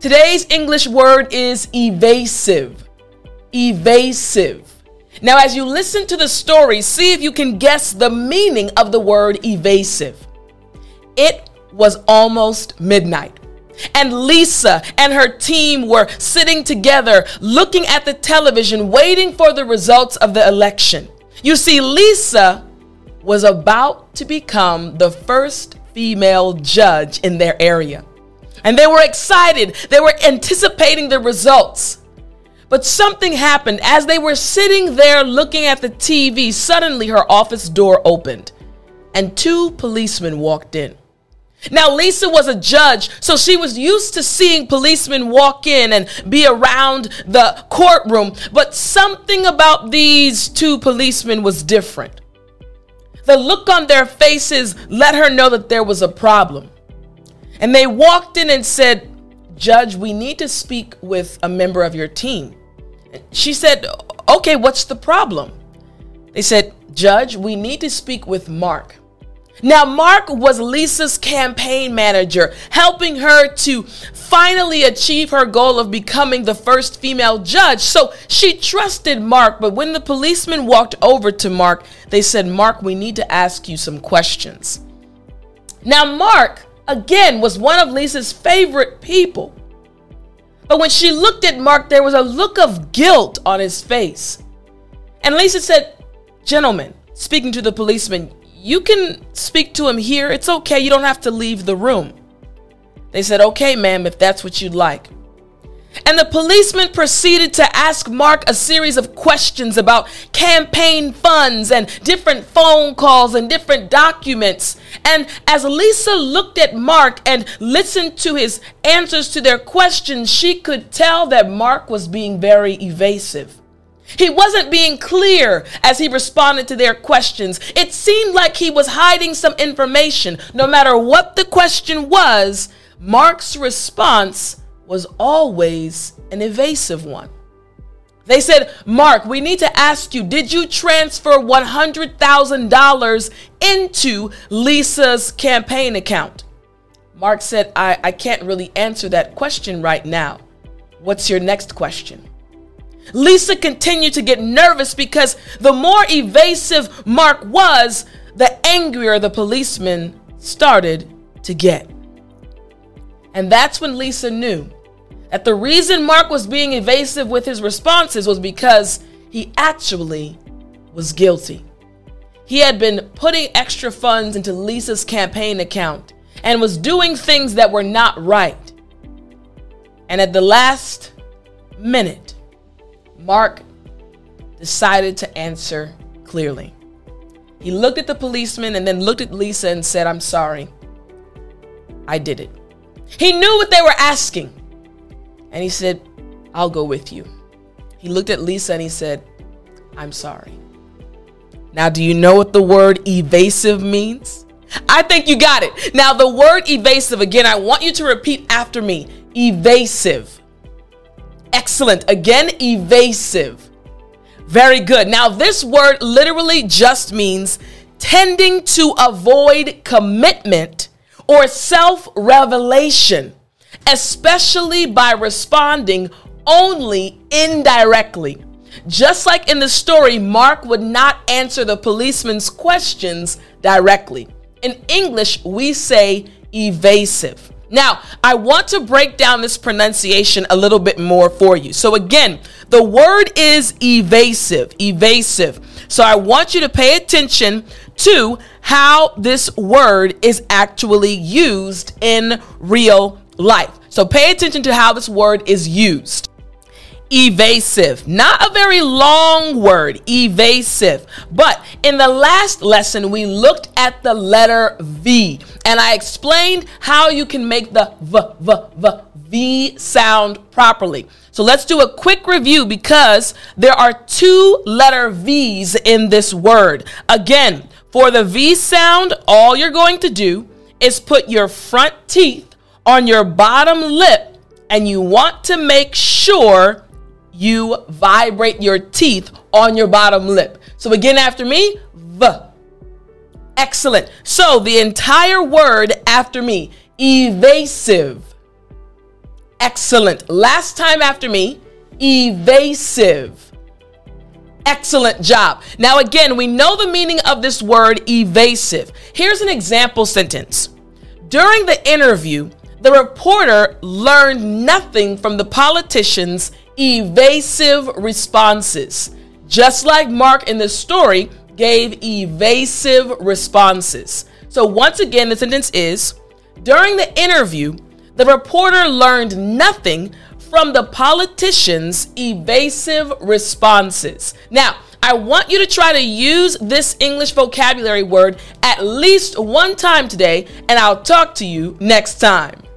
Today's English word is evasive. Evasive. Now, as you listen to the story, see if you can guess the meaning of the word evasive. It was almost midnight. And Lisa and her team were sitting together, looking at the television, waiting for the results of the election. You see, Lisa was about to become the first female judge in their area. And they were excited, they were anticipating the results. But something happened as they were sitting there looking at the TV. Suddenly, her office door opened and two policemen walked in. Now, Lisa was a judge, so she was used to seeing policemen walk in and be around the courtroom, but something about these two policemen was different. The look on their faces let her know that there was a problem. And they walked in and said, Judge, we need to speak with a member of your team. She said, Okay, what's the problem? They said, Judge, we need to speak with Mark. Now, Mark was Lisa's campaign manager, helping her to finally achieve her goal of becoming the first female judge. So she trusted Mark, but when the policeman walked over to Mark, they said, Mark, we need to ask you some questions. Now, Mark, again, was one of Lisa's favorite people. But when she looked at Mark, there was a look of guilt on his face. And Lisa said, Gentlemen, speaking to the policeman, you can speak to him here. It's okay. You don't have to leave the room. They said, Okay, ma'am, if that's what you'd like. And the policeman proceeded to ask Mark a series of questions about campaign funds and different phone calls and different documents. And as Lisa looked at Mark and listened to his answers to their questions, she could tell that Mark was being very evasive. He wasn't being clear as he responded to their questions. It seemed like he was hiding some information. No matter what the question was, Mark's response was always an evasive one. They said, Mark, we need to ask you, did you transfer $100,000 into Lisa's campaign account? Mark said, I, I can't really answer that question right now. What's your next question? Lisa continued to get nervous because the more evasive Mark was, the angrier the policeman started to get. And that's when Lisa knew that the reason Mark was being evasive with his responses was because he actually was guilty. He had been putting extra funds into Lisa's campaign account and was doing things that were not right. And at the last minute, Mark decided to answer clearly. He looked at the policeman and then looked at Lisa and said, I'm sorry. I did it. He knew what they were asking. And he said, I'll go with you. He looked at Lisa and he said, I'm sorry. Now, do you know what the word evasive means? I think you got it. Now, the word evasive, again, I want you to repeat after me evasive. Excellent. Again, evasive. Very good. Now, this word literally just means tending to avoid commitment or self revelation, especially by responding only indirectly. Just like in the story, Mark would not answer the policeman's questions directly. In English, we say evasive. Now, I want to break down this pronunciation a little bit more for you. So, again, the word is evasive, evasive. So, I want you to pay attention to how this word is actually used in real life. So, pay attention to how this word is used evasive. Not a very long word, evasive. But in the last lesson, we looked at the letter V and I explained how you can make the V, V, V, V sound properly. So let's do a quick review because there are two letter V's in this word. Again, for the V sound, all you're going to do is put your front teeth on your bottom lip and you want to make sure you vibrate your teeth on your bottom lip. So again, after me, V. Excellent. So the entire word after me, evasive. Excellent. Last time after me, evasive. Excellent job. Now, again, we know the meaning of this word evasive. Here's an example sentence. During the interview, the reporter learned nothing from the politician's evasive responses. Just like Mark in the story gave evasive responses. So, once again, the sentence is During the interview, the reporter learned nothing from the politician's evasive responses. Now, I want you to try to use this English vocabulary word at least one time today, and I'll talk to you next time.